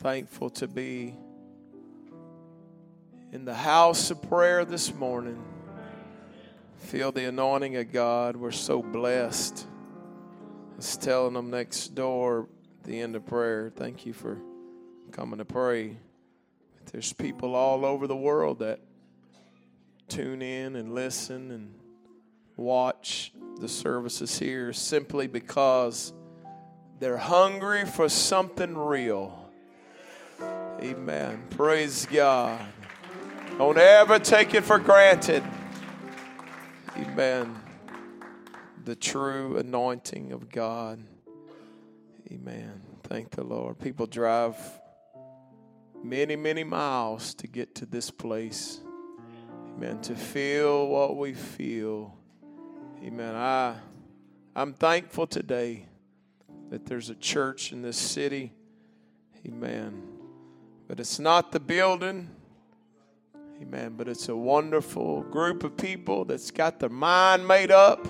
thankful to be in the house of prayer this morning. Feel the anointing of God. We're so blessed. I was telling them next door at the end of prayer, thank you for coming to pray. There's people all over the world that tune in and listen and watch the services here simply because they're hungry for something real. Amen. Praise God. Don't ever take it for granted. Amen. The true anointing of God. Amen. Thank the Lord. People drive many, many miles to get to this place. Amen. To feel what we feel. Amen. I I'm thankful today that there's a church in this city. Amen. But it's not the building. Amen. But it's a wonderful group of people that's got their mind made up.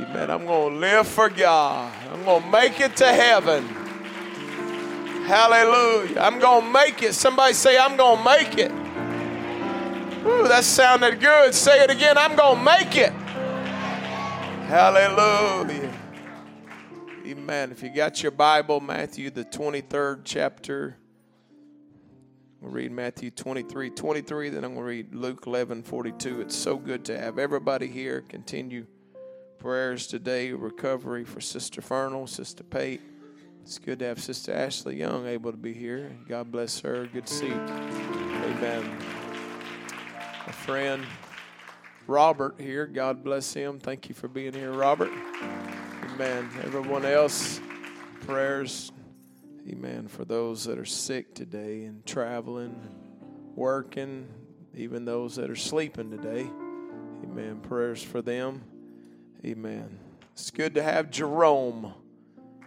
Amen. I'm going to live for God. I'm going to make it to heaven. Hallelujah. I'm going to make it. Somebody say, I'm going to make it. Ooh, that sounded good. Say it again. I'm going to make it. Hallelujah. Amen. If you got your Bible, Matthew, the 23rd chapter. We'll read Matthew 23, 23, then I'm going to read Luke 11, 42. It's so good to have everybody here. Continue prayers today, recovery for Sister Fernal, Sister Pate. It's good to have Sister Ashley Young able to be here. God bless her. Good see. Amen. A friend, Robert here. God bless him. Thank you for being here, Robert. Amen. Everyone else, prayers Amen. For those that are sick today and traveling, working, even those that are sleeping today. Amen. Prayers for them. Amen. It's good to have Jerome.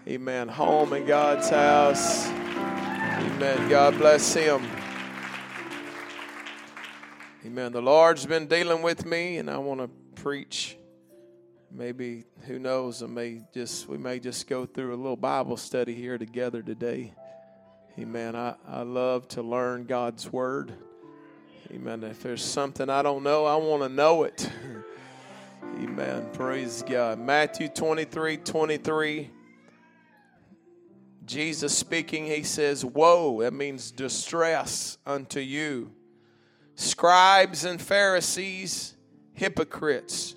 Amen. Home in God's house. Amen. God bless him. Amen. The Lord's been dealing with me, and I want to preach maybe who knows I may just we may just go through a little bible study here together today. Amen. I, I love to learn god's word. Amen. If there's something i don't know i want to know it. Amen. Praise god. Matthew 23 23 jesus speaking he says woe that means distress unto you. Scribes and pharisees hypocrites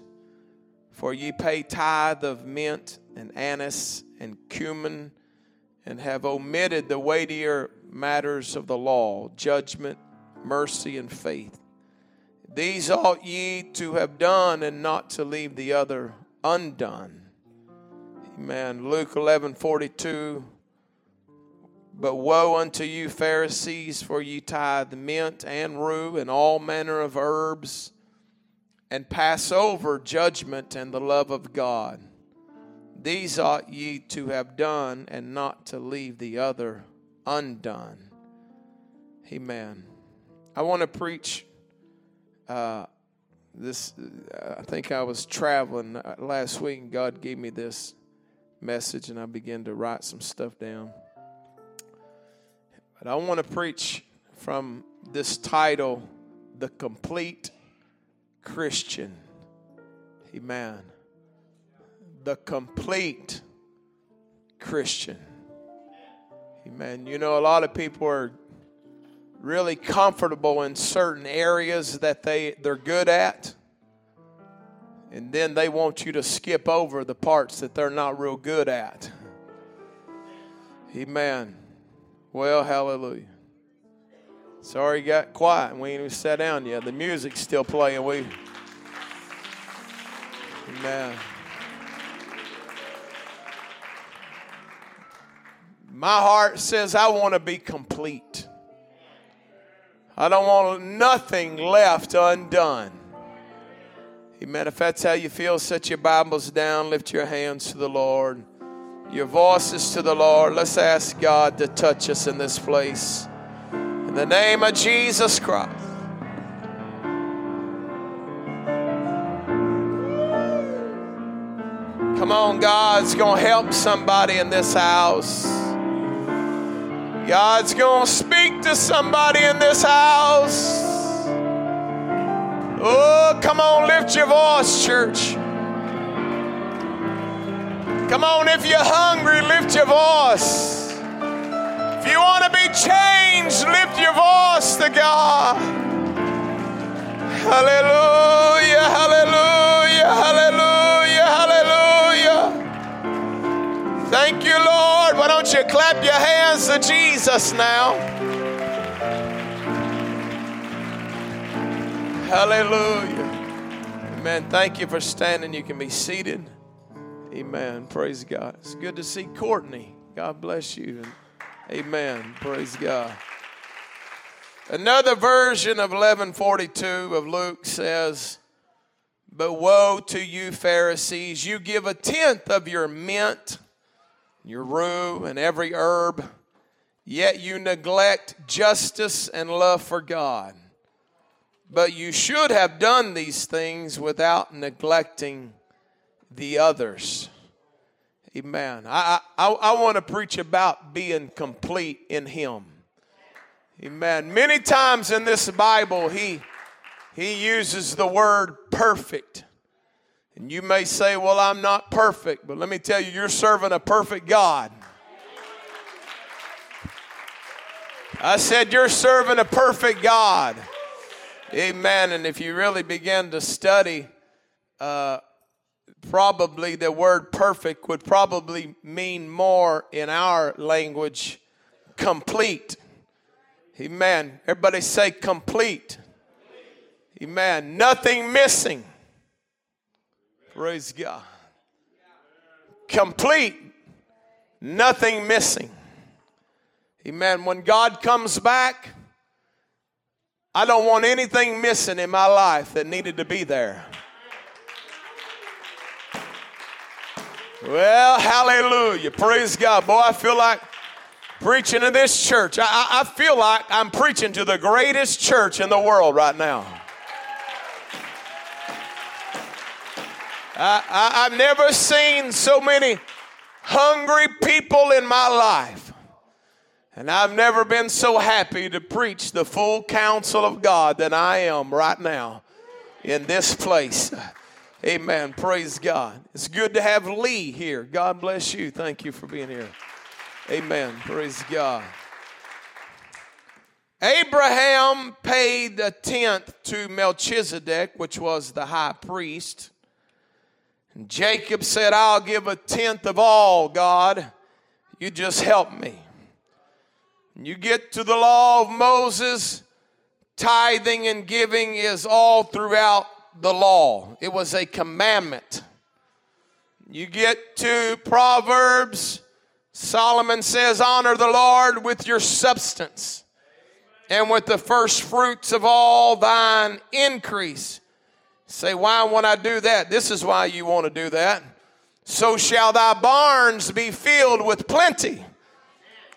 for ye pay tithe of mint and anise and cumin, and have omitted the weightier matters of the law judgment, mercy, and faith. These ought ye to have done, and not to leave the other undone. Amen. Luke 11 42. But woe unto you, Pharisees, for ye tithe mint and rue and all manner of herbs and pass over judgment and the love of God. These ought ye to have done, and not to leave the other undone. Amen. I want to preach uh, this. Uh, I think I was traveling uh, last week, and God gave me this message, and I began to write some stuff down. But I want to preach from this title, The Complete Christian. Amen. The complete Christian. Amen. You know, a lot of people are really comfortable in certain areas that they, they're good at. And then they want you to skip over the parts that they're not real good at. Amen. Well, hallelujah. Sorry got quiet and we ain't even sat down yet. The music's still playing. We Amen. My heart says I want to be complete. I don't want nothing left undone. Amen. If that's how you feel, set your Bibles down, lift your hands to the Lord, your voices to the Lord. Let's ask God to touch us in this place. In the name of Jesus Christ. Come on, God's going to help somebody in this house. God's going to speak to somebody in this house. Oh, come on, lift your voice, church. Come on, if you're hungry, lift your voice. If you want to be changed, lift your voice to God. Hallelujah, hallelujah, hallelujah, hallelujah. Thank you, Lord. Why don't you clap your hands to Jesus now? Hallelujah. Amen. Thank you for standing. You can be seated. Amen. Praise God. It's good to see Courtney. God bless you. Amen. Praise God. Another version of 1142 of Luke says, But woe to you, Pharisees! You give a tenth of your mint, your rue, and every herb, yet you neglect justice and love for God. But you should have done these things without neglecting the others. Amen. I, I, I want to preach about being complete in Him. Amen. Many times in this Bible, He, he uses the word perfect. And you may say, Well, I'm not perfect, but let me tell you, you're serving a perfect God. I said, You're serving a perfect God. Amen. And if you really begin to study, uh, probably the word perfect would probably mean more in our language complete. Amen. Everybody say complete. Amen. Nothing missing. Praise God. Complete. Nothing missing. Amen. When God comes back, I don't want anything missing in my life that needed to be there. Well, hallelujah. Praise God. Boy, I feel like preaching in this church. I, I, feel like I'm preaching to the greatest church in the world right now. I, I, I've never seen so many hungry people in my life. And I've never been so happy to preach the full counsel of God than I am right now in this place. Amen. Praise God. It's good to have Lee here. God bless you. Thank you for being here. Amen. Praise God. Abraham paid a tenth to Melchizedek, which was the high priest. And Jacob said, I'll give a tenth of all, God. You just help me. And you get to the law of Moses, tithing and giving is all throughout the law, it was a commandment. You get to Proverbs, Solomon says, Honor the Lord with your substance and with the first fruits of all thine increase. Say, why would I do that? This is why you want to do that. So shall thy barns be filled with plenty,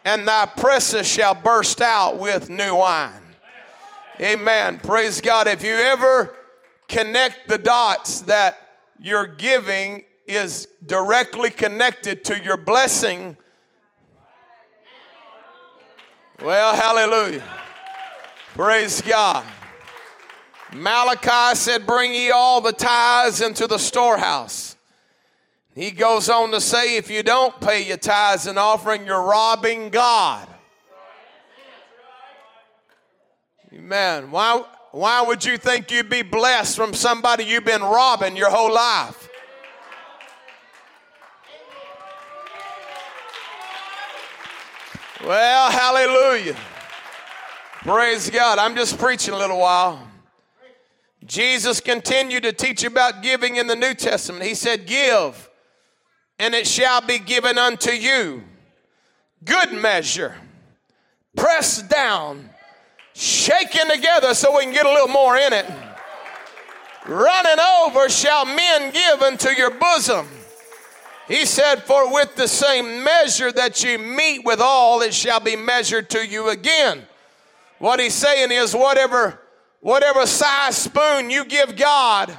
and thy presses shall burst out with new wine. Amen. Praise God. If you ever connect the dots that your giving is directly connected to your blessing. Well, hallelujah. Praise God. Malachi said, Bring ye all the tithes into the storehouse. He goes on to say, If you don't pay your tithes and offering, you're robbing God. Amen. Why, why would you think you'd be blessed from somebody you've been robbing your whole life? Well, hallelujah. Praise God. I'm just preaching a little while. Jesus continued to teach about giving in the New Testament. He said, Give, and it shall be given unto you. Good measure, pressed down shaking together so we can get a little more in it. Running over shall men give unto your bosom. He said, For with the same measure that you mete with all, it shall be measured to you again. What he's saying is, whatever, whatever size spoon you give God,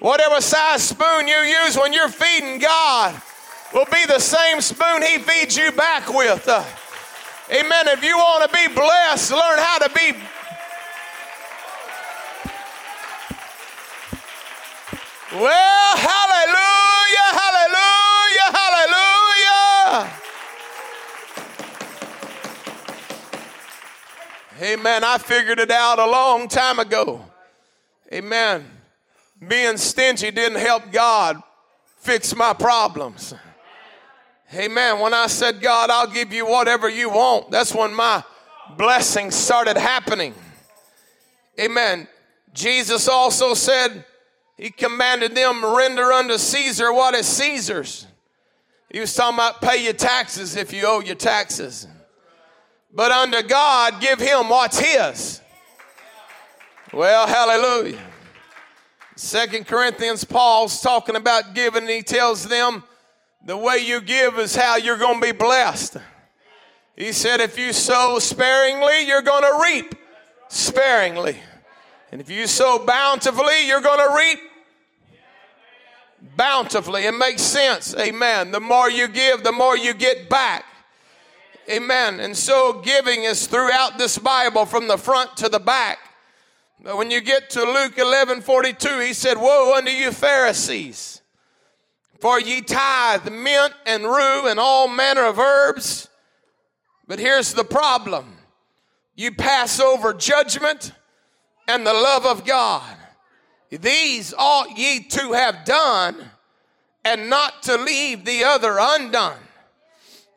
whatever size spoon you use when you're feeding God, will be the same spoon he feeds you back with. Uh, Amen. If you want to be blessed, learn how to be. Well, hallelujah, hallelujah, hallelujah. Amen. I figured it out a long time ago. Amen. Being stingy didn't help God fix my problems. Amen. When I said, God, I'll give you whatever you want, that's when my blessings started happening. Amen. Jesus also said, He commanded them render unto Caesar what is Caesar's. He was talking about pay your taxes if you owe your taxes. But unto God, give him what's his. Well, hallelujah. Second Corinthians, Paul's talking about giving, and he tells them the way you give is how you're going to be blessed. He said, if you sow sparingly, you're going to reap sparingly. And if you sow bountifully, you're going to reap bountifully. It makes sense. Amen. The more you give, the more you get back. Amen. And so giving is throughout this Bible from the front to the back. But when you get to Luke 11 42, he said, Woe unto you, Pharisees, for ye tithe mint and rue and all manner of herbs. But here's the problem you pass over judgment and the love of God. These ought ye to have done, and not to leave the other undone.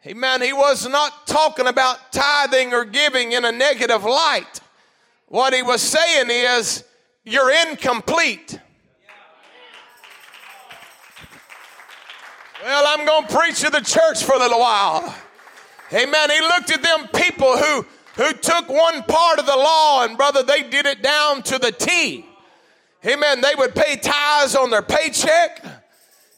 Amen. He was not talking about tithing or giving in a negative light. What he was saying is, you're incomplete. Well, I'm going to preach to the church for a little while. Amen. He looked at them people who, who took one part of the law and, brother, they did it down to the T. Amen. They would pay tithes on their paycheck,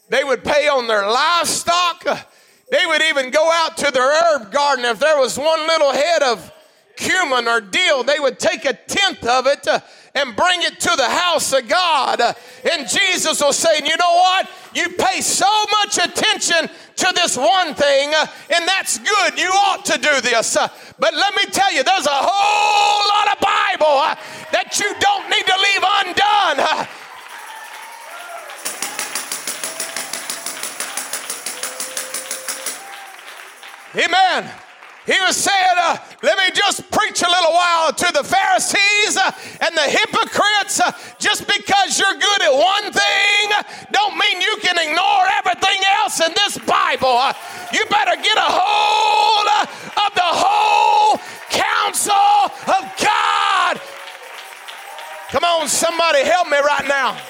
they would pay on their livestock. They would even go out to their herb garden. If there was one little head of cumin or dill, they would take a tenth of it uh, and bring it to the house of God. And Jesus was saying, You know what? You pay so much attention to this one thing, and that's good. You ought to do this. But let me tell you, there's a whole lot of Bible uh, that you don't need to leave undone. Amen. He was saying, uh, let me just preach a little while to the Pharisees and the hypocrites. Just because you're good at one thing, don't mean you can ignore everything else in this Bible. You better get a hold of the whole counsel of God. Come on, somebody help me right now.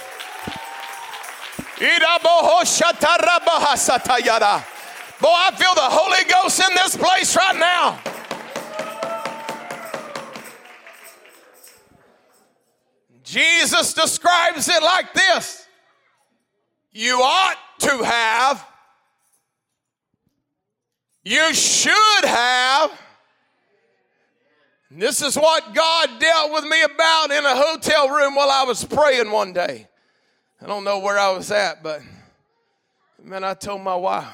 Boy, I feel the Holy Ghost in this place right now. Jesus describes it like this You ought to have, you should have. This is what God dealt with me about in a hotel room while I was praying one day. I don't know where I was at, but man, I told my wife,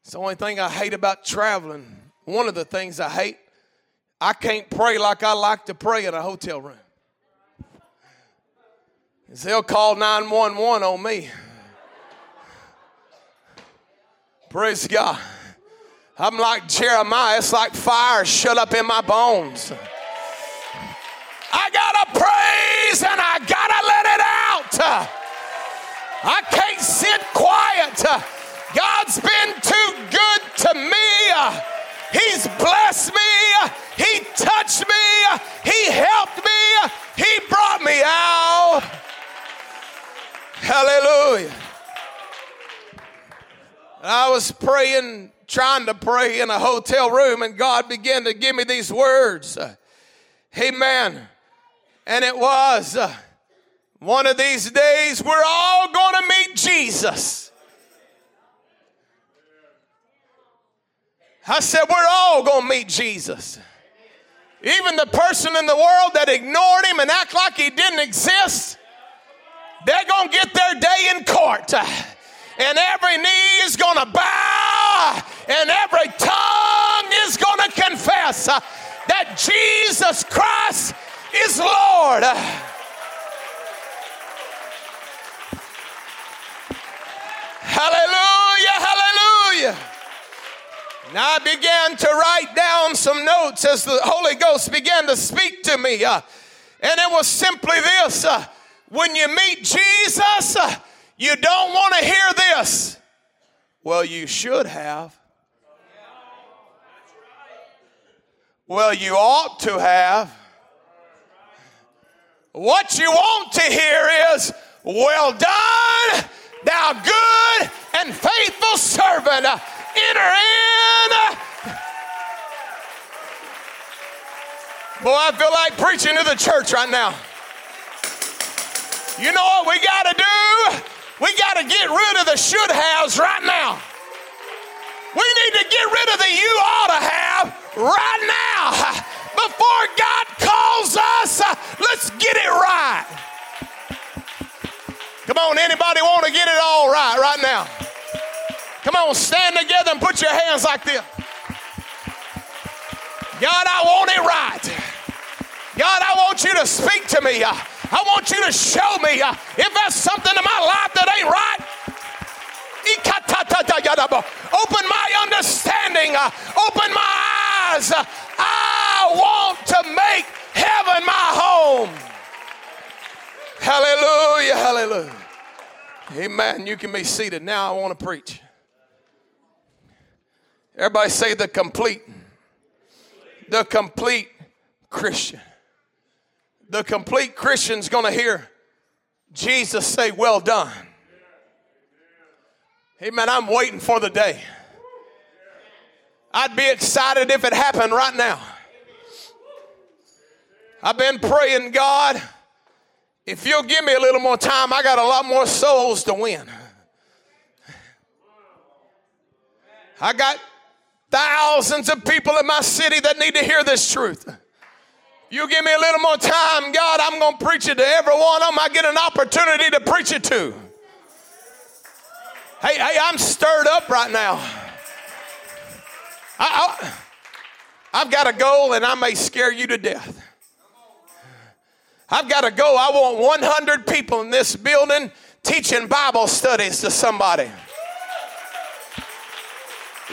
it's the only thing I hate about traveling. One of the things I hate, I can't pray like I like to pray in a hotel room. They'll call 911 on me. Praise God. I'm like Jeremiah. It's like fire shut up in my bones. I gotta praise and I gotta let it out. I can't sit quiet. God's been too good to me. He's blessed me. He touched me. He helped me. He brought me out. Hallelujah. And I was praying, trying to pray in a hotel room, and God began to give me these words. Amen. And it was uh, one of these days we're all going to meet Jesus. I said, We're all going to meet Jesus. Even the person in the world that ignored him and act like he didn't exist, they're going to get their day in court. And every knee is going to bow and every tongue is going to confess that Jesus Christ is Lord. Hallelujah, hallelujah. Now I began to write down some notes as the Holy Ghost began to speak to me. Uh, and it was simply this uh, when you meet Jesus, uh, you don't want to hear this. Well, you should have. Well, you ought to have. What you want to hear is, Well done, thou good and faithful servant. Enter in. Boy, I feel like preaching to the church right now. You know what we got to do? We got to get rid of the should haves right now. We need to get rid of the you ought to have right now. Before God calls us, let's get it right. Come on, anybody want to get it all right right now? Come on, stand together and put your hands like this. God, I want it right. God, I want you to speak to me. Uh, I want you to show me uh, if there's something in my life that ain't right. Open my understanding, uh, open my eyes. I want to make heaven my home. Hallelujah, hallelujah. Amen. You can be seated. Now I want to preach. Everybody say the complete. The complete Christian. The complete Christian's going to hear Jesus say, Well done. Amen. I'm waiting for the day. I'd be excited if it happened right now. I've been praying, God, if you'll give me a little more time, I got a lot more souls to win. I got thousands of people in my city that need to hear this truth. You give me a little more time, God, I'm going to preach it to every one of them I get an opportunity to preach it to. Hey, hey, I'm stirred up right now. I, I, I've got a goal and I may scare you to death. I've got to go. I want 100 people in this building teaching Bible studies to somebody.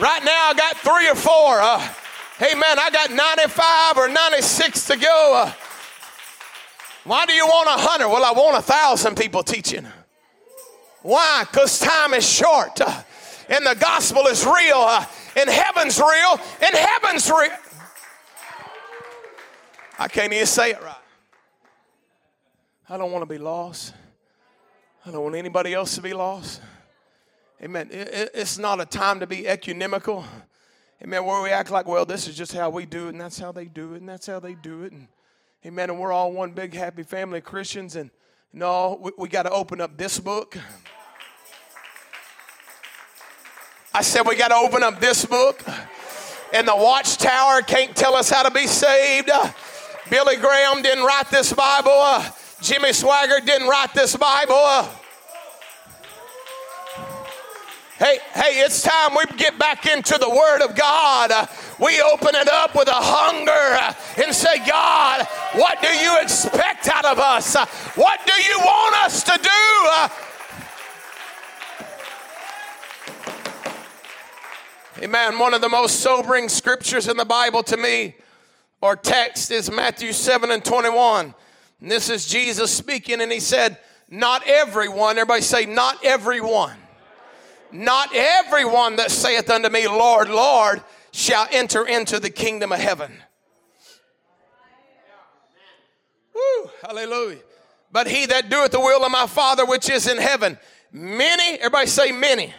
Right now, I got three or four. Uh, hey, man, I got 95 or 96 to go. Why do you want a 100? Well, I want a 1,000 people teaching. Why? Because time is short uh, and the gospel is real uh, and heaven's real and heaven's real. I can't even say it right. I don't want to be lost. I don't want anybody else to be lost. Amen. It's not a time to be ecumenical. Amen. Where we act like, well, this is just how we do it, and that's how they do it, and that's how they do it. And amen. And we're all one big happy family of Christians. And no, we, we got to open up this book. I said, we got to open up this book. And the watchtower can't tell us how to be saved. Billy Graham didn't write this Bible. Jimmy Swaggart didn't write this Bible. Hey, hey, it's time we get back into the Word of God. we open it up with a hunger and say, God, what do you expect out of us? what do you want us to do? Amen. One of the most sobering scriptures in the Bible to me or text is Matthew 7 and 21. And this is Jesus speaking, and he said, Not everyone, everybody say, Not everyone, not everyone that saith unto me, Lord, Lord, shall enter into the kingdom of heaven. Woo, hallelujah. But he that doeth the will of my Father which is in heaven. Many, everybody say many.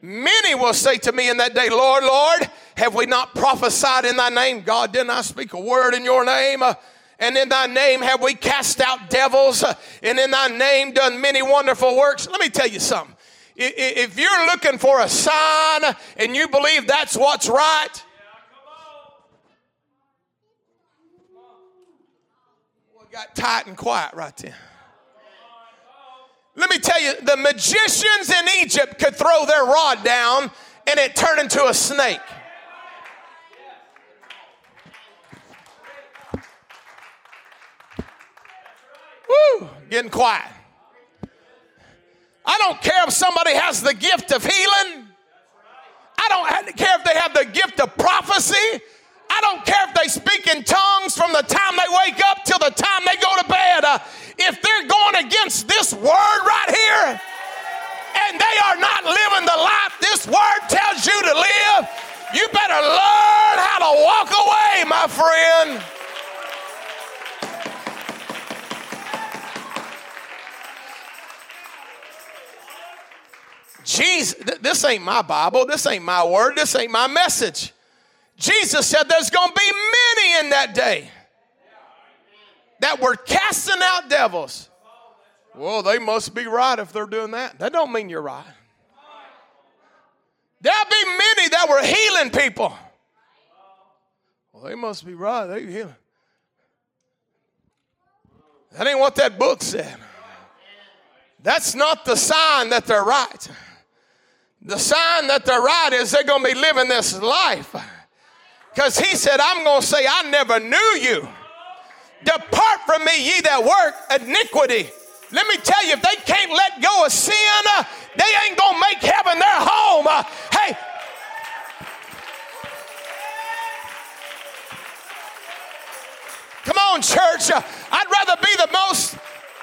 Many will say to me in that day, Lord, Lord, have we not prophesied in thy name? God, didn't I speak a word in your name? Uh, and in thy name have we cast out devils, and in thy name done many wonderful works. Let me tell you something. If you're looking for a sign and you believe that's what's right, we got tight and quiet right then. Let me tell you, the magicians in Egypt could throw their rod down and it turned into a snake. Woo, getting quiet. I don't care if somebody has the gift of healing. I don't care if they have the gift of prophecy. I don't care if they speak in tongues from the time they wake up till the time they go to bed. Uh, if they're going against this word right here, and they are not living the life this word tells you to live, you better learn how to walk away, my friend. Jesus, this ain't my Bible. This ain't my word. This ain't my message. Jesus said there's going to be many in that day that were casting out devils. Well, they must be right if they're doing that. That don't mean you're right. There'll be many that were healing people. Well, they must be right. They healing. That ain't what that book said. That's not the sign that they're right. The sign that they're right is they're going to be living this life. Because he said, I'm going to say, I never knew you. Depart from me, ye that work iniquity. Let me tell you, if they can't let go of sin, uh, they ain't going to make heaven their home. Uh, hey, come on, church. Uh, I'd rather be the most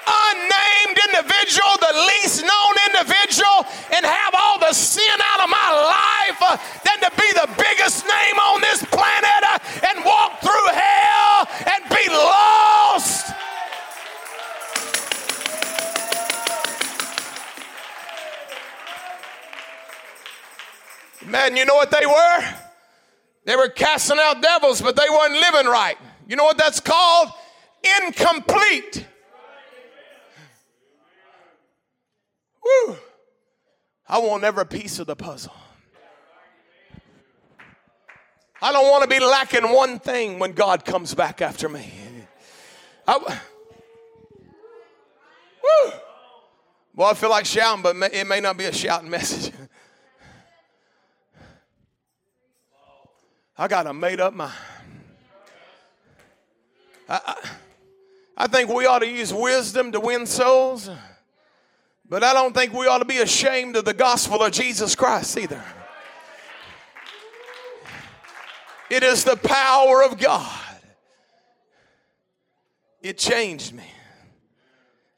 unnamed individual, the least known individual, and have all the sin out of my life uh, than to be the biggest name on this planet uh, and walk through hell and be lost. Man, you know what they were? They were casting out devils, but they weren't living right. You know what that's called? Incomplete. Woo. I want every piece of the puzzle. I don't want to be lacking one thing when God comes back after me. I, woo. Well, I feel like shouting, but it may not be a shouting message. I got a made up mind. I, I, I think we ought to use wisdom to win souls. But I don't think we ought to be ashamed of the gospel of Jesus Christ either. It is the power of God. It changed me.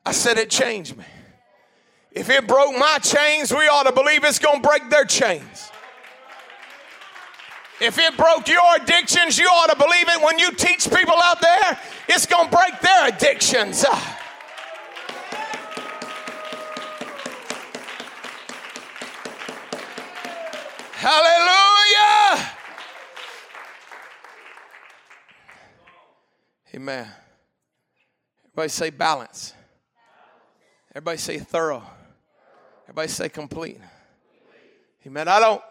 I said it changed me. If it broke my chains, we ought to believe it's going to break their chains. If it broke your addictions, you ought to believe it when you teach people out there, it's going to break their addictions. Ah. Hallelujah. Amen. Everybody say balance. Everybody say thorough. Everybody say complete. Amen. I don't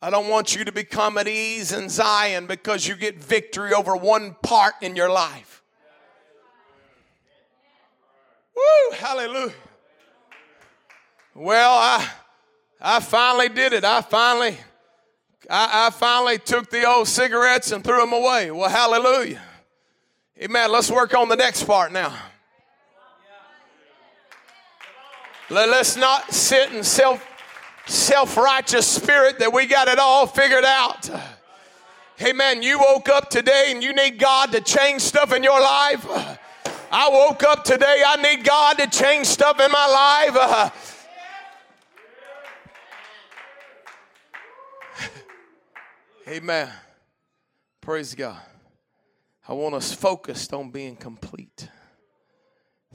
I don't want you to become at ease in Zion because you get victory over one part in your life. Woo, hallelujah. Well, I I finally did it. I finally, I, I finally took the old cigarettes and threw them away. Well, hallelujah. Amen. Let's work on the next part now. Let, us not sit in self self righteous spirit that we got it all figured out. Amen. You woke up today and you need God to change stuff in your life. I woke up today, I need God to change stuff in my life. Amen. Praise God. I want us focused on being complete.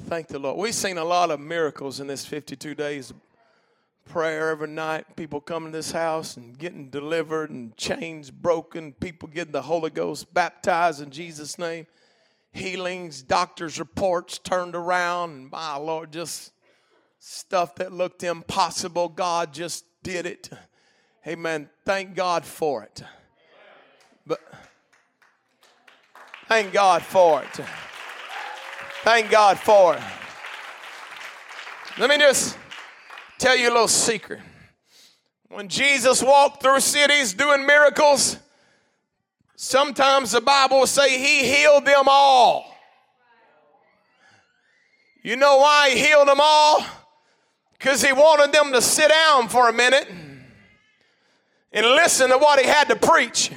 Thank the Lord. We've seen a lot of miracles in this 52 days of prayer every night. People coming to this house and getting delivered and chains broken. People getting the Holy Ghost baptized in Jesus' name. Healings, doctors' reports turned around. And my Lord, just stuff that looked impossible. God just did it. Amen. Thank God for it. But thank God for it. Thank God for it. Let me just tell you a little secret. When Jesus walked through cities doing miracles, sometimes the Bible will say he healed them all. You know why he healed them all? Because he wanted them to sit down for a minute and listen to what he had to preach.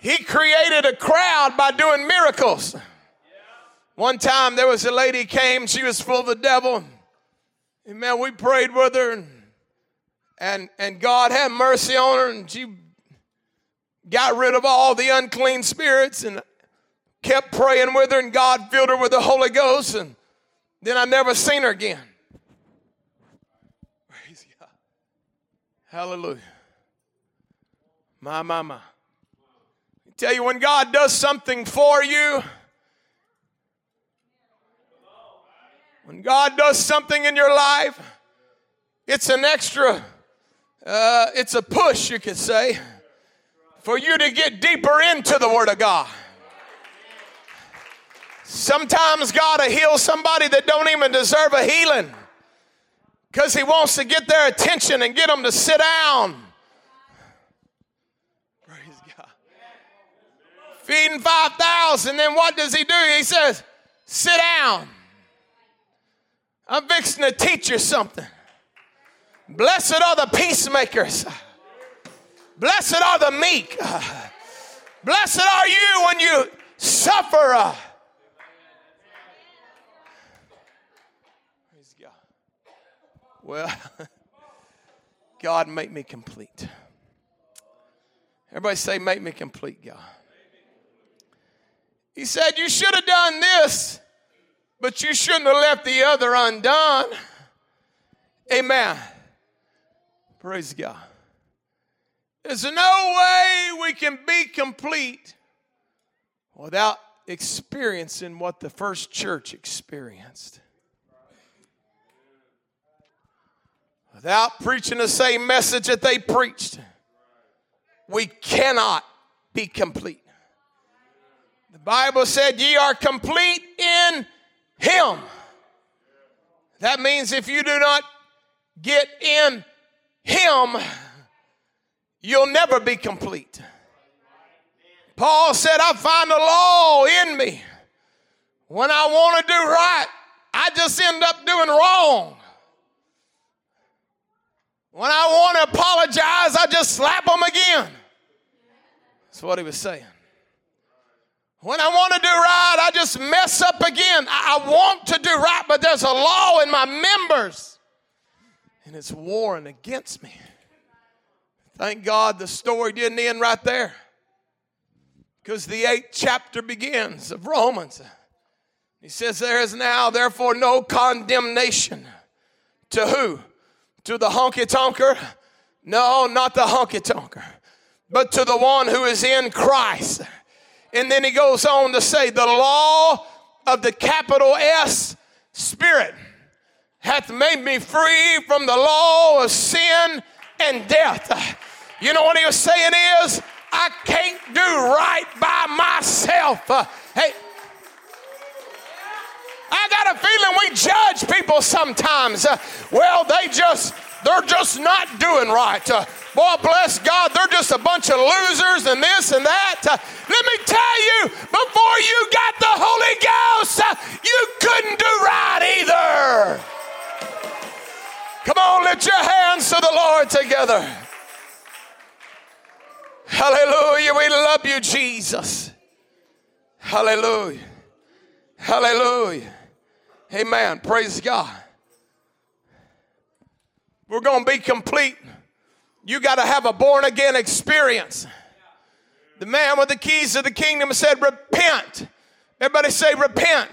He created a crowd by doing miracles. One time there was a lady came, she was full of the devil. And man, we prayed with her and, and, and God had mercy on her and she got rid of all the unclean spirits and kept praying with her and God filled her with the Holy Ghost and then I never seen her again. Praise God. Hallelujah. My, my, my. Tell you, when God does something for you, when God does something in your life, it's an extra, uh, it's a push, you could say, for you to get deeper into the Word of God. Sometimes God will heal somebody that don't even deserve a healing because He wants to get their attention and get them to sit down. Praise God. Feeding 5,000, then what does He do? He says, Sit down. I'm fixing to teach you something. Blessed are the peacemakers. Blessed are the meek. Blessed are you when you suffer. Praise God. Well, God, make me complete. Everybody say, Make me complete, God. He said, You should have done this, but you shouldn't have left the other undone. Amen. Praise God. There's no way we can be complete without experiencing what the first church experienced. without preaching the same message that they preached, we cannot be complete. Bible said, Ye are complete in Him. That means if you do not get in Him, you'll never be complete. Paul said, I find the law in me. When I want to do right, I just end up doing wrong. When I want to apologize, I just slap them again. That's what he was saying. When I want to do right, I just mess up again. I, want to do right, but there's a law in my members, and it's warring against me. Thank God the story didn't end right there. Because the eighth chapter begins of Romans. He says, There is now, therefore, no condemnation to who? To the honky tonker? No, not the honky tonker, but to the one who is in Christ. And then he goes on to say, The law of the capital S Spirit hath made me free from the law of sin and death. You know what he was saying is, I can't do right by myself. Hey, I got a feeling we judge people sometimes. Well, they just, they're just not doing right. Uh, boy, bless God, they're just a bunch of losers and this and that. Uh, let me tell you, before you got the Holy Ghost, uh, you couldn't do right either. Come on, lift your hands to the Lord together. Hallelujah. We love you, Jesus. Hallelujah. Hallelujah. Amen. Praise God. We're going to be complete. You got to have a born again experience. The man with the keys of the kingdom said, Repent. Everybody say, Repent.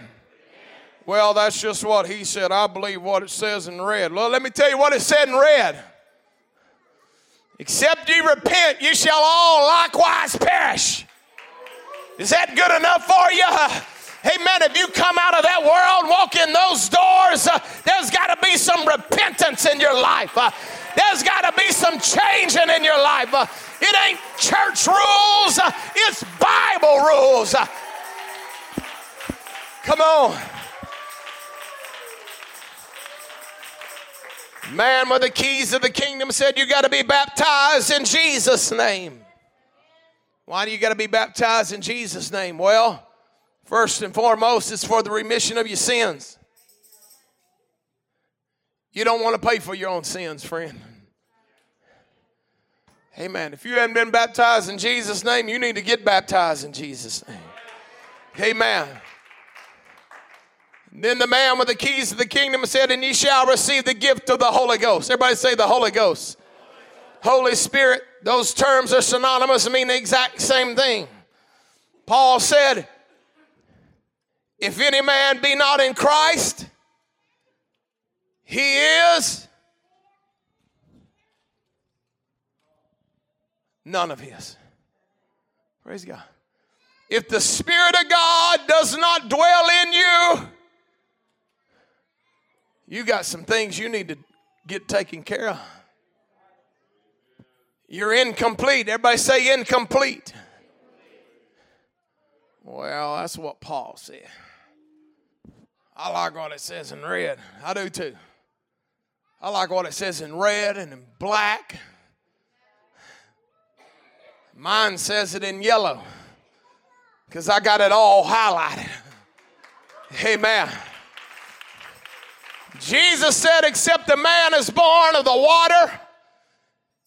Well, that's just what he said. I believe what it says in red. Well, let me tell you what it said in red. Except ye repent, you shall all likewise perish. Is that good enough for you? Amen. If you come out of that world, walk in those doors, uh, there's got to be some repentance in your life. Uh, there's got to be some changing in your life. Uh, it ain't church rules, uh, it's Bible rules. Uh, come on. Man with the keys of the kingdom said, You got to be baptized in Jesus' name. Why do you got to be baptized in Jesus' name? Well, First and foremost, it's for the remission of your sins. You don't want to pay for your own sins, friend. Amen. If you haven't been baptized in Jesus' name, you need to get baptized in Jesus' name. Amen. Then the man with the keys to the kingdom said, And ye shall receive the gift of the Holy Ghost. Everybody say the Holy Ghost. Holy Spirit, those terms are synonymous and mean the exact same thing. Paul said, If any man be not in Christ, he is none of his. Praise God. If the Spirit of God does not dwell in you, you got some things you need to get taken care of. You're incomplete. Everybody say incomplete. Well, that's what Paul said. I like what it says in red. I do too. I like what it says in red and in black. Mine says it in yellow because I got it all highlighted. Amen. Jesus said, Except a man is born of the water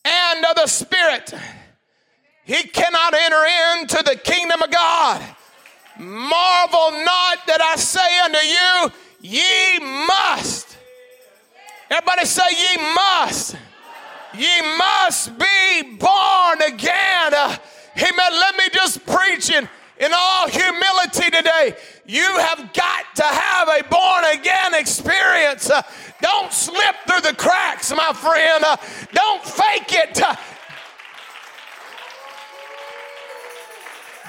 and of the Spirit, he cannot enter into the kingdom of God. Marvel not that I say unto you, ye must. Everybody say, ye must. Ye must be born again. Uh, amen. Let me just preach in, in all humility today. You have got to have a born again experience. Uh, don't slip through the cracks, my friend. Uh, don't fake it.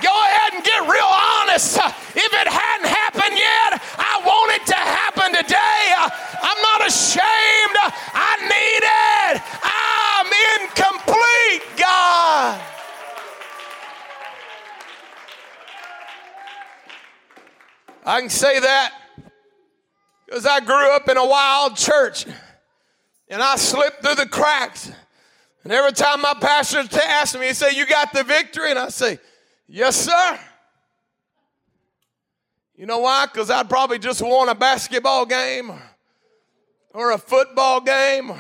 Go ahead and get real honest. If it hadn't happened yet, I want it to happen today. I'm not ashamed. I need it. I'm incomplete, God. I can say that because I grew up in a wild church and I slipped through the cracks. And every time my pastor asked me, he said, You got the victory? And I say, Yes, sir. You know why? Because I'd probably just won a basketball game or, a football game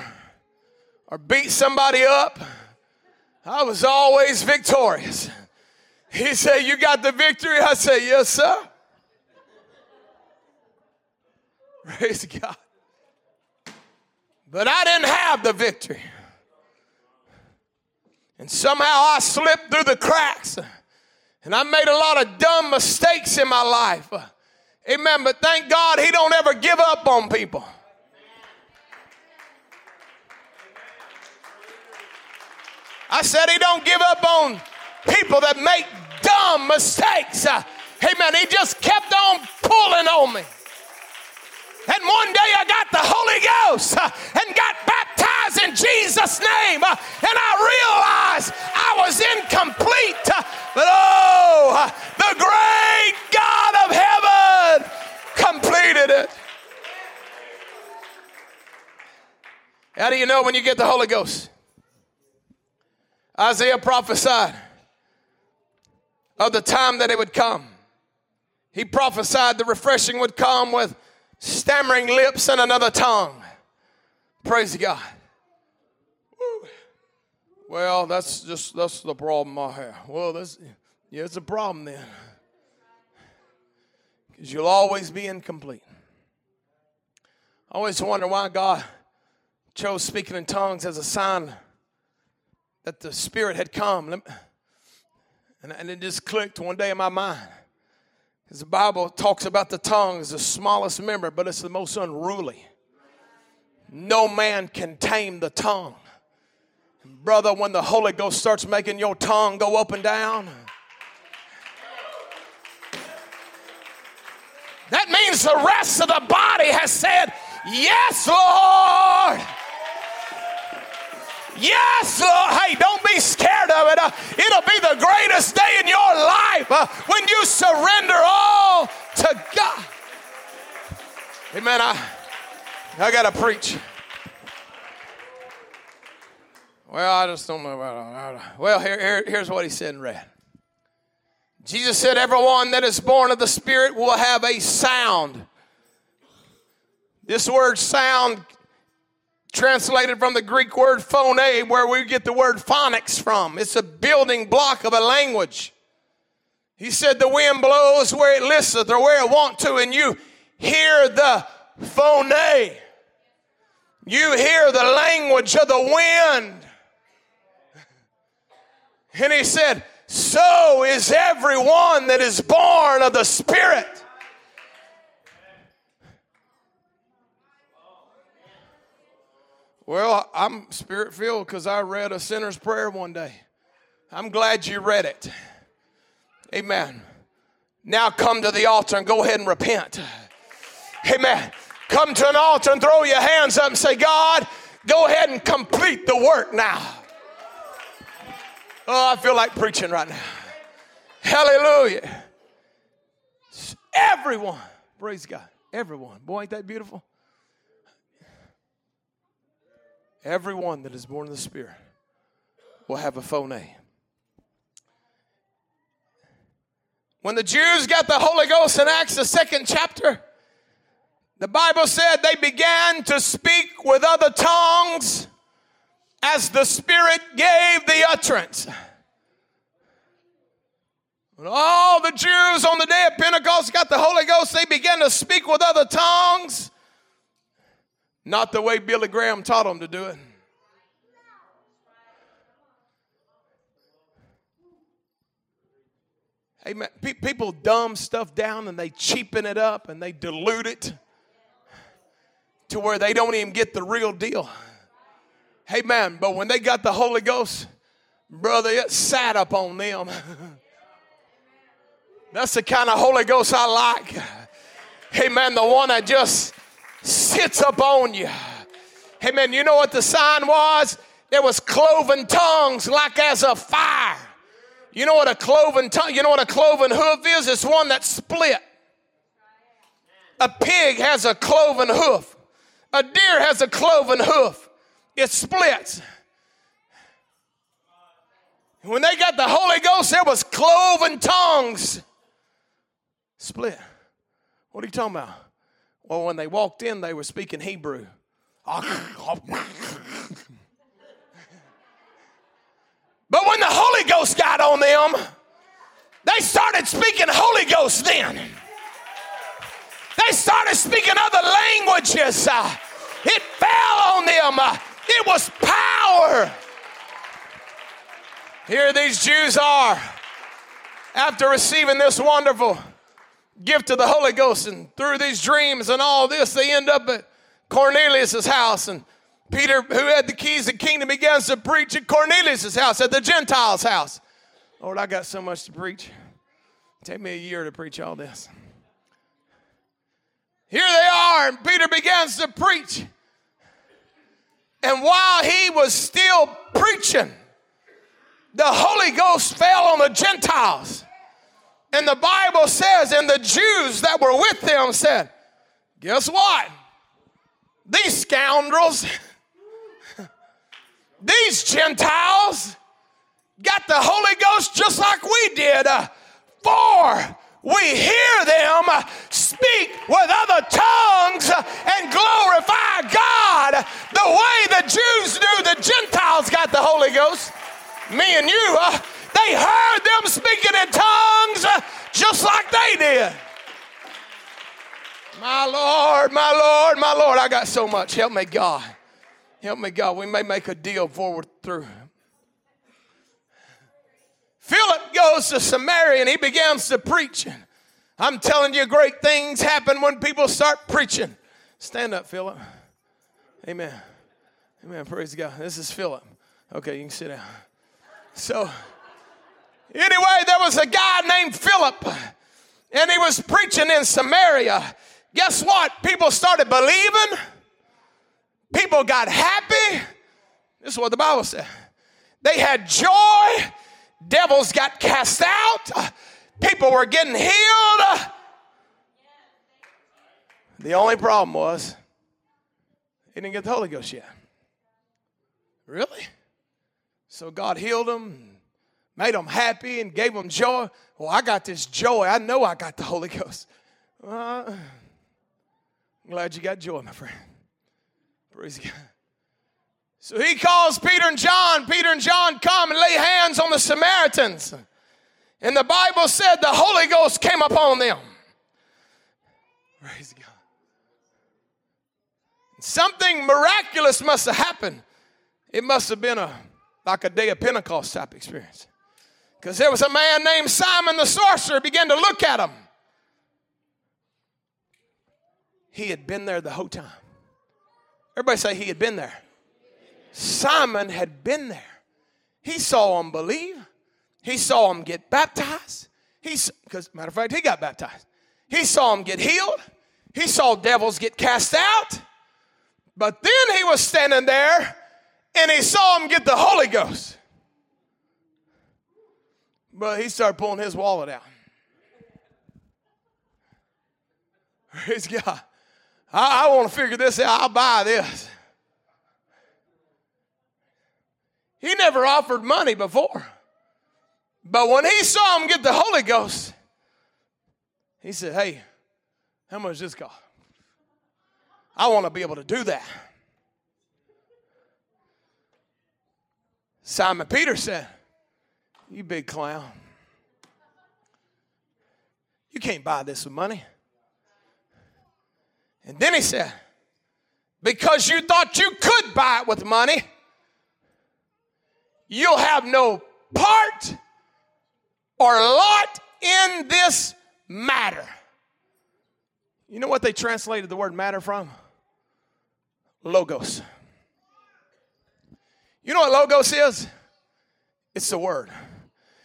or, beat somebody up. I was always victorious. He said, You got the victory? I say, Yes, sir. Praise God. But I didn't have the victory. And somehow I slipped through the cracks. And I made a lot of dumb mistakes in my life. Amen. But thank God he don't ever give up on people. I said he don't give up on people that make dumb mistakes. Amen. He just kept on pulling on me. And one day I got the Holy Ghost and got baptized in Jesus' name. Uh, and I realized I was incomplete. Uh, but oh, the great God of heaven completed it. How do you know when you get the Holy Ghost? Isaiah prophesied of the time that it would come. He prophesied the refreshing would come with stammering lips and another tongue. Praise God. Well, that's just that's the problem I have. Well, that's yeah, it's a problem then. Because you'll always be incomplete. I always wonder why God chose speaking in tongues as a sign that the Spirit had come. And, and it just clicked one day in my mind. Because the Bible talks about the tongue as the smallest member, but it's the most unruly. No man can tame the tongue. Brother, when the Holy Ghost starts making your tongue go up and down, that means the rest of the body has said, Yes, Lord. Yes, Lord. Hey, don't be scared of it. Uh, it'll be the greatest day in your life uh, when you surrender all to God. Amen. I, I got to preach. Well, I just don't know. Well, here, here, here's what he said in red. Jesus said, Everyone that is born of the Spirit will have a sound. This word sound, translated from the Greek word phone, where we get the word phonics from. It's a building block of a language. He said, The wind blows where it listeth or where it want to, and you hear the phone. You hear the language of the wind. And he said, So is everyone that is born of the Spirit. Well, I'm spirit filled because I read a sinner's prayer one day. I'm glad you read it. Amen. Now come to the altar and go ahead and repent. Amen. Come to an altar and throw your hands up and say, God, go ahead and complete the work now. Oh, I feel like preaching right now. Hallelujah. Everyone, praise God. Everyone. Boy, ain't that beautiful? Everyone that is born of the Spirit will have a phone. When the Jews got the Holy Ghost in Acts, the second chapter, the Bible said they began to speak with other tongues as the Spirit gave the utterance. When all the Jews on the day of Pentecost got the Holy Ghost, they began to speak with other tongues. Not the way Billy Graham taught them to do it. Amen. People dumb stuff down and they cheapen it up and they dilute it to where they don't even get the real deal. Amen. But when they got the Holy Ghost, brother, it sat up on them. That's the kind of Holy Ghost I like. Amen. The one that just sits up on you. Amen. You know what the sign was? There was cloven tongues like as a fire. You know what a cloven tongue, you know what a cloven hoof is? It's one that's split. A pig has a cloven hoof. A deer has a cloven hoof. It splits. When they got the Holy Ghost, there was cloven tongues. Split. What are you talking about? Well, when they walked in, they were speaking Hebrew. But when the Holy Ghost got on them, they started speaking Holy Ghost then. They started speaking other languages. Uh, it fell on them. It was power. Here these Jews are after receiving this wonderful gift of the Holy Ghost and through these dreams and all this, they end up at Cornelius' house. And Peter, who had the keys of the kingdom, begins to preach at Cornelius' house, at the Gentiles' house. Lord, I got so much to preach. Take me a year to preach all this. Here they are, and Peter begins to preach. And while he was still preaching, the Holy Ghost fell on the Gentiles. And the Bible says, and the Jews that were with them said, Guess what? These scoundrels, these Gentiles, got the Holy Ghost just like we did. Uh, for we hear them speak with other tongues and glorify God the way the Jews knew the Gentiles got the Holy Ghost. Me and you, uh, they heard them speaking in tongues just like they did. My Lord, my Lord, my Lord, I got so much. Help me, God. Help me, God. We may make a deal forward through. Philip goes to Samaria and he begins to preach. I'm telling you, great things happen when people start preaching. Stand up, Philip. Amen. Amen. Praise God. This is Philip. Okay, you can sit down. So, Anyway, there was a guy named Philip, and he was preaching in Samaria. Guess what? People started believing, people got happy. This is what the Bible said. They had joy, devils got cast out, people were getting healed. The only problem was he didn't get the Holy Ghost yet. Really? So God healed them, made them happy and gave them joy. Well, I got this joy. I know I got the Holy Ghost. Uh, I'm glad you got joy, my friend. Praise God. So he calls Peter and John. Peter and John come and lay hands on the Samaritans. And the Bible said the Holy Ghost came upon them. Praise God. Something miraculous must have happened. It must have been a like a day of Pentecost type experience. Because there was a man named Simon the sorcerer began to look at him. He had been there the whole time. Everybody say he had been there. Simon had been there. He saw him believe. He saw him get baptized. He's because matter of fact, he got baptized. He saw him get healed. He saw devils get cast out. But then he was standing there and he saw him get the Holy Ghost. But he started pulling his wallet out. Praise God. I, I want to figure this out. I'll buy this. He never offered money before. But when he saw him get the Holy Ghost, he said, Hey, how much does this cost? I want to be able to do that. Simon Peter said, You big clown. You can't buy this with money. And then he said, Because you thought you could buy it with money, you'll have no part or lot in this matter. You know what they translated the word matter from? Logos. You know what logos is? It's a word,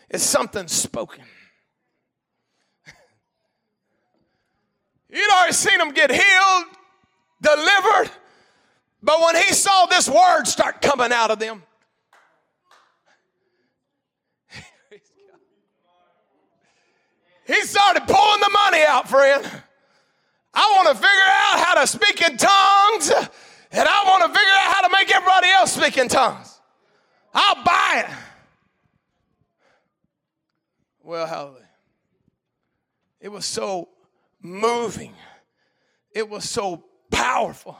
it's something spoken. You'd already seen him get healed, delivered, but when he saw this word start coming out of them, he started pulling the money out, friend. I want to figure out how to speak in tongues and I want to figure out how to make everybody else speak in tongues. I'll buy it. Well, hallelujah. It was so moving. It was so powerful.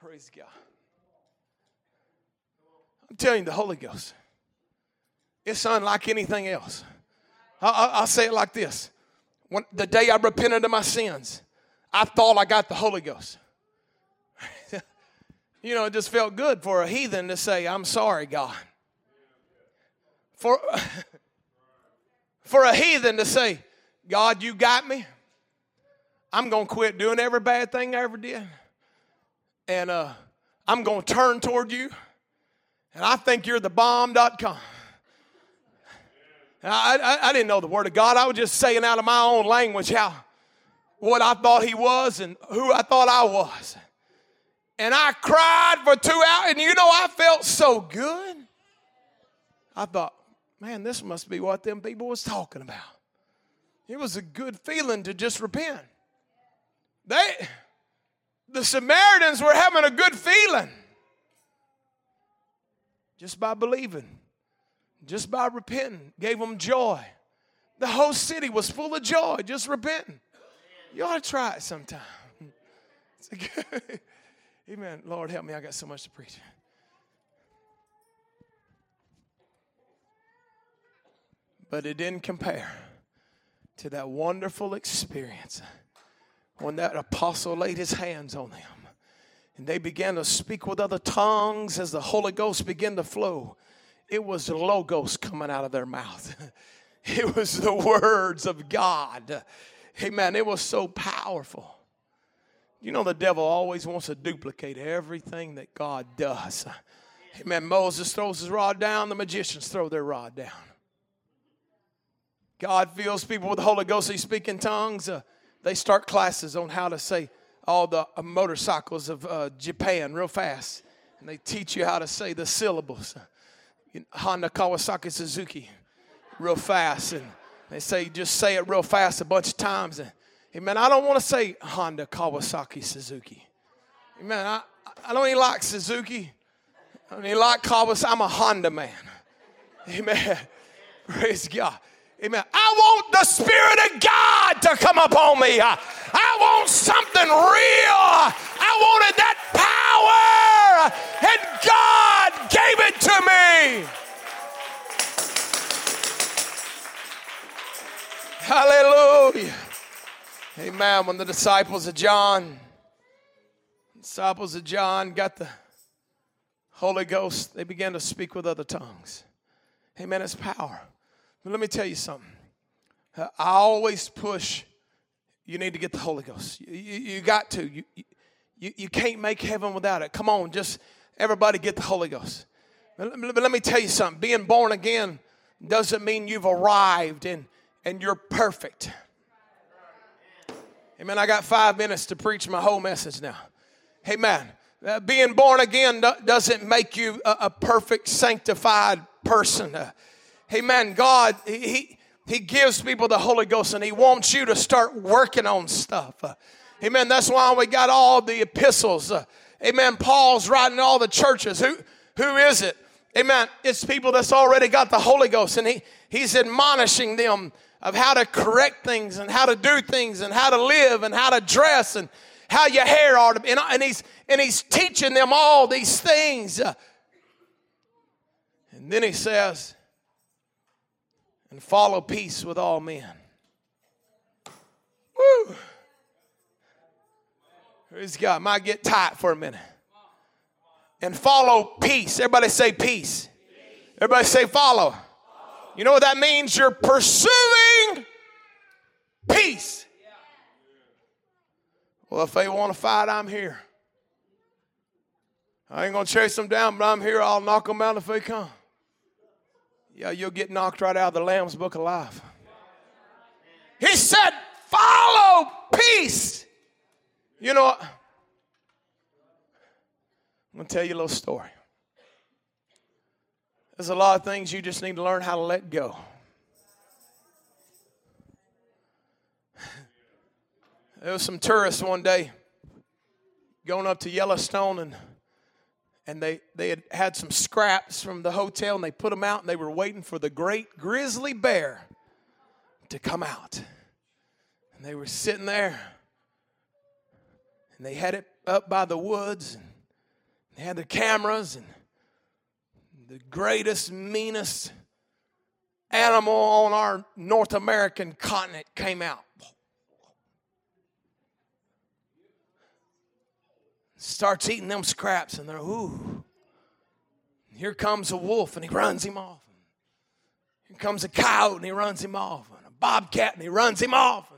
Praise God. I'm telling you, the Holy Ghost, it's unlike anything else. I, will say it like this when, The day I repented of my sins, I thought I got the Holy Ghost you know, it just felt good for a heathen to say, I'm sorry, God. For, for a heathen to say, God, you got me. I'm going to quit doing every bad thing I ever did. And uh, I'm going to turn toward you. And I think you're the bomb.com. I, I, I didn't know the word of God. I was just saying out of my own language how what I thought he was and who I thought I was and I cried for two hours, and you know, I felt so good. I thought, man, this must be what them people was talking about. It was a good feeling to just repent. They, the Samaritans were having a good feeling just by believing, just by repenting, gave them joy. The whole city was full of joy, just repenting. You ought to try it sometime. It's good. Amen. Lord, help me. I got so much to preach. But it didn't compare to that wonderful experience when that apostle laid his hands on them and they began to speak with other tongues as the Holy Ghost began to flow. It was Logos coming out of their mouth, it was the words of God. Amen. It was so powerful. You know, the devil always wants to duplicate everything that God does. Amen. Moses throws his rod down, the magicians throw their rod down. God fills people with the Holy Ghost. They speak in tongues. Uh, they start classes on how to say all the uh, motorcycles of uh, Japan real fast. And they teach you how to say the syllables. Honda, Kawasaki, Suzuki real fast. And they say, just say it real fast a bunch of times. And Amen. I don't want to say Honda, Kawasaki, Suzuki. Amen. I, I don't even like Suzuki. I don't even like Kawasaki. I'm a Honda man. Amen. Praise God. Amen. I want the Spirit of God to come upon me. I, I want something real. I wanted that power, and God gave it to me. Hallelujah. Amen. When the disciples of John, disciples of John got the Holy Ghost, they began to speak with other tongues. Amen. It's power. But let me tell you something. I always push, you need to get the Holy Ghost. You, you, you got to. You, you, you can't make heaven without it. Come on, just everybody get the Holy Ghost. But let me tell you something. Being born again doesn't mean you've arrived and, and you're perfect. Amen. I got five minutes to preach my whole message now. Amen. Uh, being born again doesn't make you a, a perfect, sanctified person. Uh, amen. God, he, he gives people the Holy Ghost and He wants you to start working on stuff. Uh, amen. That's why we got all the epistles. Uh, amen. Paul's writing all the churches. Who, who is it? Amen. It's people that's already got the Holy Ghost and he, He's admonishing them of how to correct things and how to do things and how to live and how to dress and how your hair ought to be. And, and he's, and he's teaching them all these things. Uh, and then he says, and follow peace with all men. Woo! Praise God. Might get tight for a minute. And follow peace. Everybody say peace. Everybody say follow. You know what that means? You're pursuing peace. Well, if they want to fight, I'm here. I ain't going to chase them down, but I'm here. I'll knock them out if they come. Yeah, you'll get knocked right out of the Lamb's book of life. He said, follow peace. You know? I'm going to tell you a little story. There's a lot of things you just need to learn how to let go. There was some tourists one day going up to Yellowstone and and they, they had had some scraps from the hotel and they put them out and they were waiting for the great grizzly bear to come out. And they were sitting there and they had it up by the woods and they had the cameras and the greatest, meanest animal on our North American continent came out. Starts eating them scraps, and they're, ooh. Here comes a wolf, and he runs him off. Here comes a coyote, and he runs him off. And a bobcat, and he runs him off.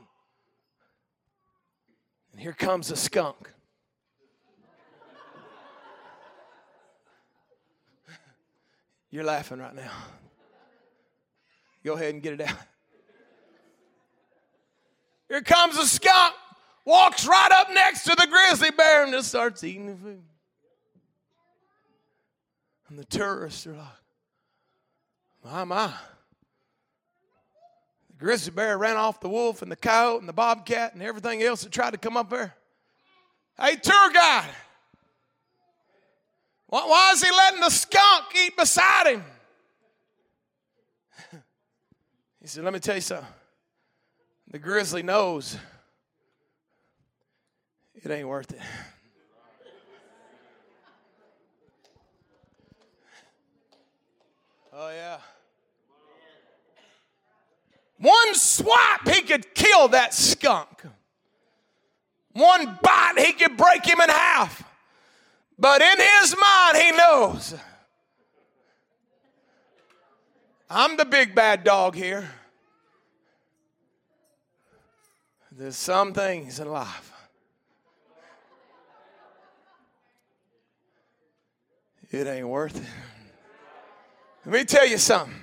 And here comes a skunk. You're laughing right now. Go ahead and get it out. Here comes a skunk, walks right up next to the grizzly bear and just starts eating the food. And the tourists are like, my, my. Grizzly bear ran off the wolf and the coyote and the bobcat and everything else that tried to come up there. Hey, tour guide, why is he letting the skunk eat beside him? He said, Let me tell you something. The grizzly knows it ain't worth it. Oh, yeah. One swipe, he could kill that skunk. One bite, he could break him in half. But in his mind, he knows I'm the big bad dog here. There's some things in life. It ain't worth it. Let me tell you something.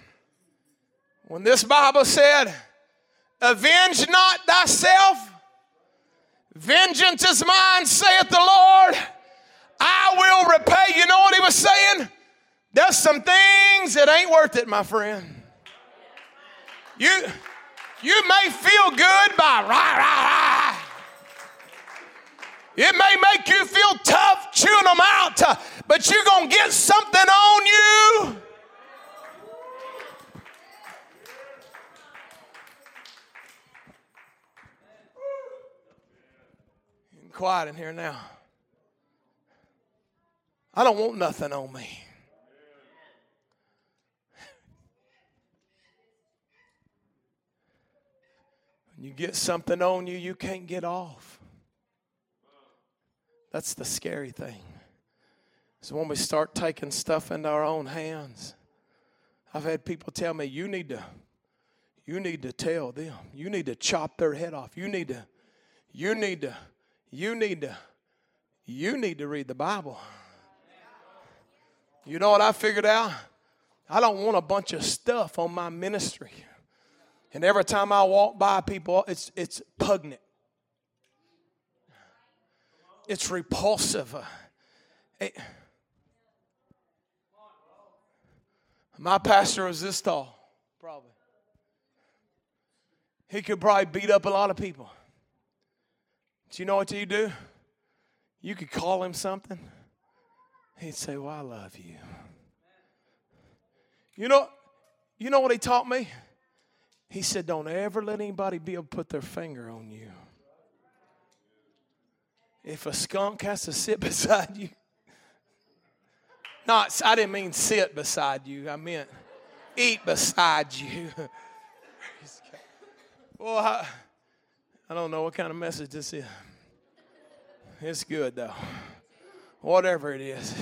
When this Bible said, Avenge not thyself, vengeance is mine, saith the Lord. I will repay. You know what he was saying? There's some things that ain't worth it, my friend. You, you may feel good by rah, rah, rah. It may make you feel tough chewing them out, but you're going to get something on you. Quiet in here now. I don't want nothing on me. When you get something on you, you can't get off. That's the scary thing. So when we start taking stuff into our own hands, I've had people tell me, you need to, you need to tell them. You need to chop their head off. You need to, you need to, you need to, you need to read the Bible. You know what I figured out? I don't want a bunch of stuff on my ministry. And every time I walk by people, it's, it's pugnant. It's repulsive. It, my pastor was this tall, probably. He could probably beat up a lot of people. Do you know what you do? You could call him something. He'd say, Well, I love you. You know, you know what he taught me? He said, Don't ever let anybody be able to put their finger on you. If a skunk has to sit beside you, not, I didn't mean sit beside you, I meant eat beside you. well, I, I don't know what kind of message this is. It's good though. Whatever it is.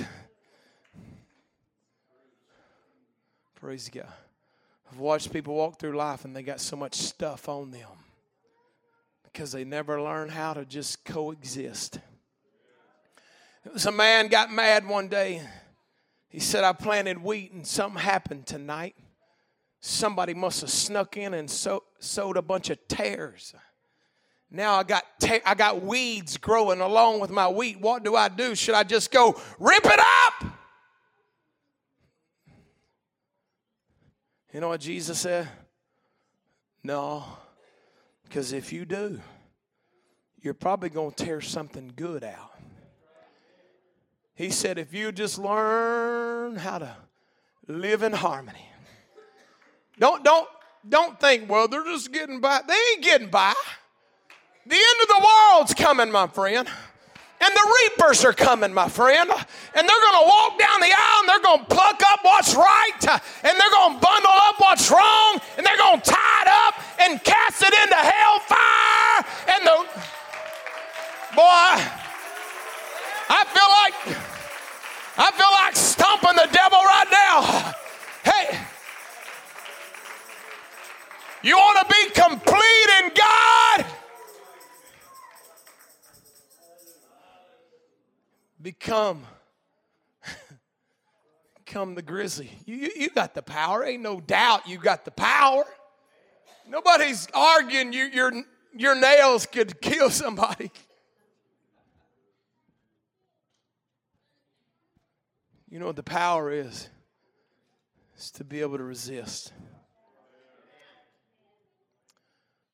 Praise God. I've watched people walk through life and they got so much stuff on them because they never learn how to just coexist. It was a man got mad one day. He said, I planted wheat and something happened tonight. Somebody must have snuck in and so, sowed a bunch of tares. Now I got ta- I got weeds growing along with my wheat. What do I do? Should I just go rip it up? You know what Jesus said? No. Because if you do, you're probably going to tear something good out. He said, if you just learn how to live in harmony. Don't don't don't think, well, they're just getting by. They ain't getting by. The end of the world's coming, my friend. And the reapers are coming, my friend. And they're going to walk down the aisle and they're going to pluck up what's right. And they're going to bundle up what's wrong. And they're going to tie it up and cast it into hellfire. And the. Boy, I feel like. I feel like stomping the devil right now. Hey. You want to be complete in God? Become become the grizzly. You, you, you, got the power. Ain't no doubt you got the power. Nobody's arguing you, your, your nails could kill somebody. You know what the power is? It's to be able to resist.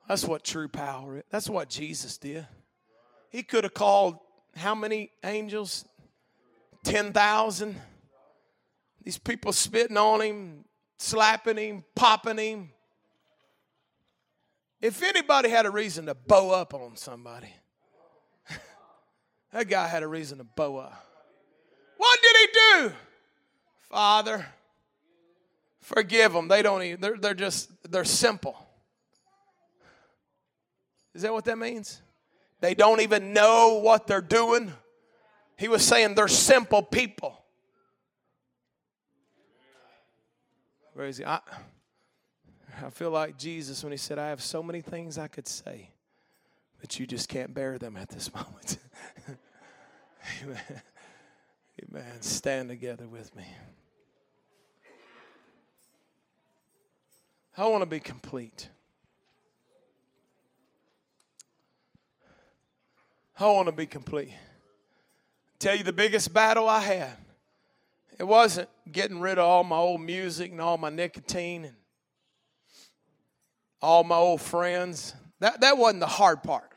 That's what true power is. That's what Jesus did. He could have called how many angels? 10,000. These people spitting on him, slapping him, popping him. If anybody had a reason to bow up on somebody, that guy had a reason to bow up. What did he do? Father, forgive them. They don't even, they're, they're just, they're simple. Is that what that means? They don't even know what they're doing. He was saying they're simple people. Where is he? I, I feel like Jesus when he said, I have so many things I could say, but you just can't bear them at this moment. Amen. Amen. Stand together with me. I want to be complete. I want to be complete. Tell you the biggest battle I had. It wasn't getting rid of all my old music and all my nicotine and all my old friends. That, that wasn't the hard part.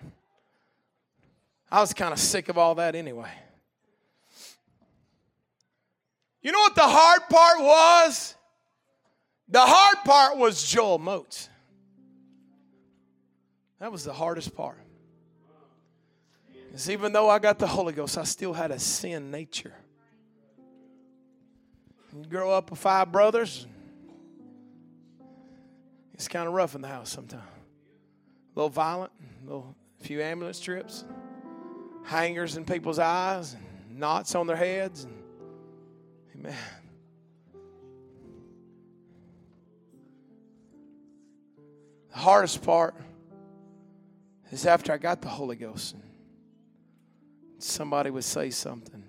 I was kind of sick of all that anyway. You know what the hard part was? The hard part was Joel Moats. That was the hardest part. Is even though I got the Holy Ghost, I still had a sin nature. You grow up with five brothers, it's kind of rough in the house sometimes. A little violent, a little few ambulance trips, hangers in people's eyes, and knots on their heads. And, amen. The hardest part is after I got the Holy Ghost somebody would say something.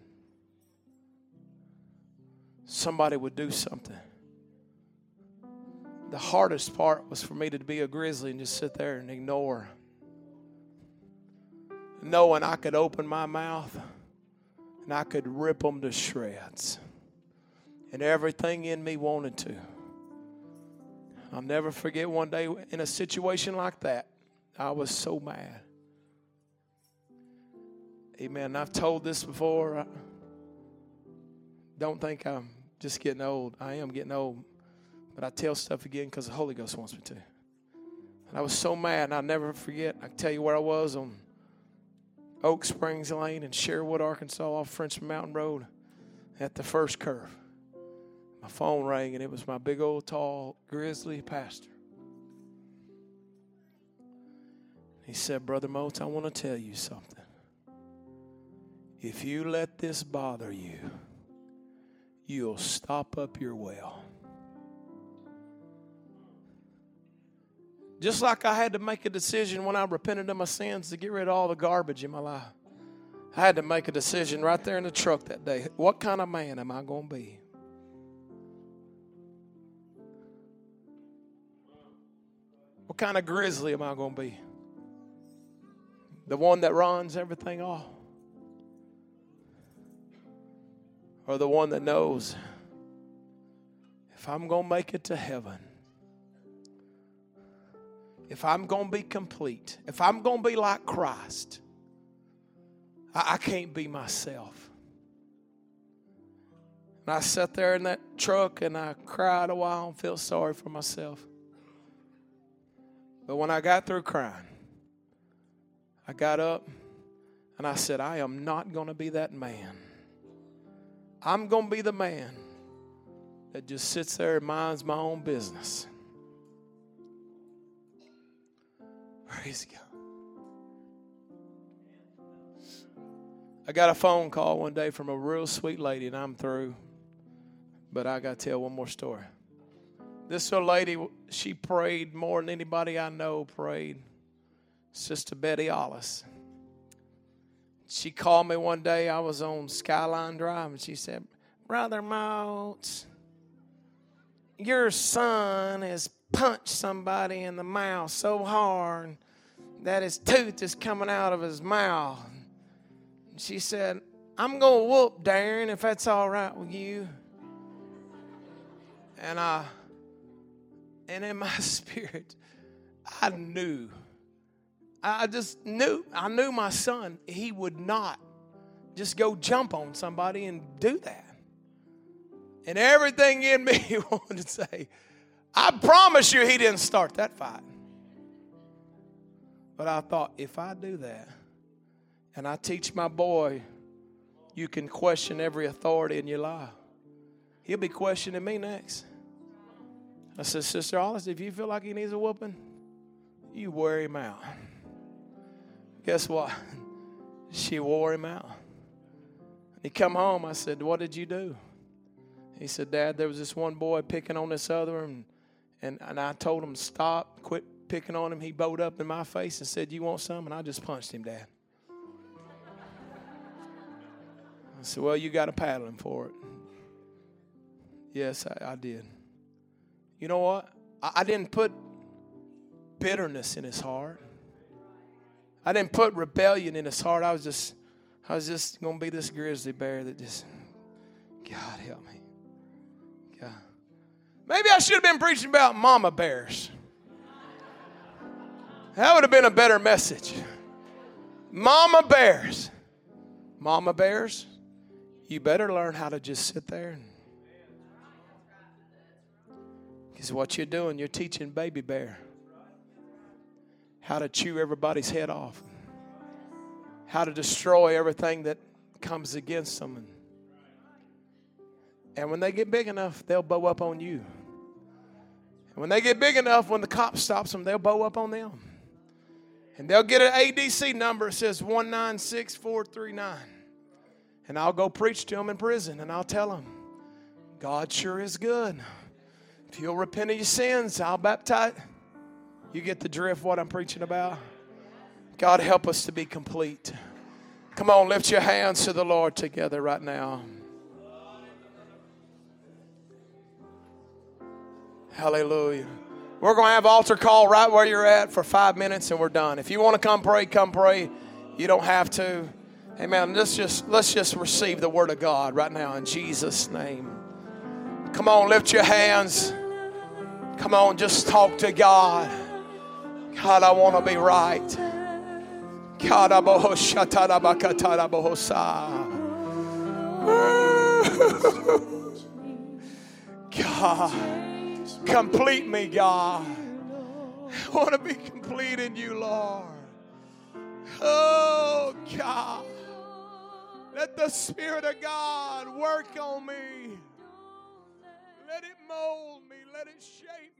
Somebody would do something. The hardest part was for me to be a grizzly and just sit there and ignore. Knowing I could open my mouth and I could rip them to shreds. And everything in me wanted to. I'll never forget one day in a situation like that, I was so mad. Amen. I've told this before. Don't think I'm just getting old. I am getting old. But I tell stuff again because the Holy Ghost wants me to. And I was so mad, and I'll never forget. I can tell you where I was on Oak Springs Lane in Sherwood, Arkansas, off Frenchman Mountain Road at the first curve. My phone rang, and it was my big old, tall, grizzly pastor. He said, Brother Moats, I want to tell you something. If you let this bother you, you'll stop up your well. Just like I had to make a decision when I repented of my sins to get rid of all the garbage in my life. I had to make a decision right there in the truck that day. What kind of man am I going to be? What kind of grizzly am I going to be? The one that runs everything off? Or the one that knows if I'm going to make it to heaven, if I'm going to be complete, if I'm going to be like Christ, I, I can't be myself. And I sat there in that truck and I cried a while and felt sorry for myself. But when I got through crying, I got up and I said, I am not going to be that man. I'm going to be the man that just sits there and minds my own business. Praise God. I got a phone call one day from a real sweet lady, and I'm through. But I got to tell one more story. This little lady, she prayed more than anybody I know prayed. Sister Betty Hollis. She called me one day. I was on Skyline Drive, and she said, Brother Moats, your son has punched somebody in the mouth so hard that his tooth is coming out of his mouth. She said, I'm going to whoop Darren if that's all right with you. And I, and in my spirit, I knew. I just knew. I knew my son, he would not just go jump on somebody and do that. And everything in me wanted to say, I promise you he didn't start that fight. But I thought, if I do that and I teach my boy, you can question every authority in your life, he'll be questioning me next. I said, Sister Hollis, if you feel like he needs a whooping, you wear him out. Guess what? She wore him out. He come home. I said, What did you do? He said, Dad, there was this one boy picking on this other, and, and, and I told him, Stop, quit picking on him. He bowed up in my face and said, You want some? And I just punched him, Dad. I said, Well, you got to paddle him for it. Yes, I, I did. You know what? I, I didn't put bitterness in his heart. I didn't put rebellion in his heart. I was just, I was just gonna be this grizzly bear that just, God help me. God. Maybe I should have been preaching about mama bears. That would have been a better message. Mama bears. Mama bears, you better learn how to just sit there because what you're doing, you're teaching baby bear how to chew everybody's head off, how to destroy everything that comes against them. And, when they get big enough, they'll bow up on you. And when they get big enough, when the cop stops them, they'll bow up on them. And they'll get an ADC number that says 196439. And I'll go preach to them in prison and I'll tell them, God sure is good. If you'll repent of your sins, I'll baptize. You get the drift what I'm preaching about? God help us to be complete. Come on, lift your hands to the Lord together right now. Hallelujah. We're going to have altar call right where you're at for five minutes and we're done. If you want to come pray, come pray. You don't have to. Amen. Let's just let's just receive the word of God right now in Jesus' name. Come on, lift your hands. Come on, just talk to God. God, I want to be right. God, God. Complete me, God. I want to be complete in you, Lord. Oh, God. Let the Spirit of God work on me. Let it mold me. Let it shape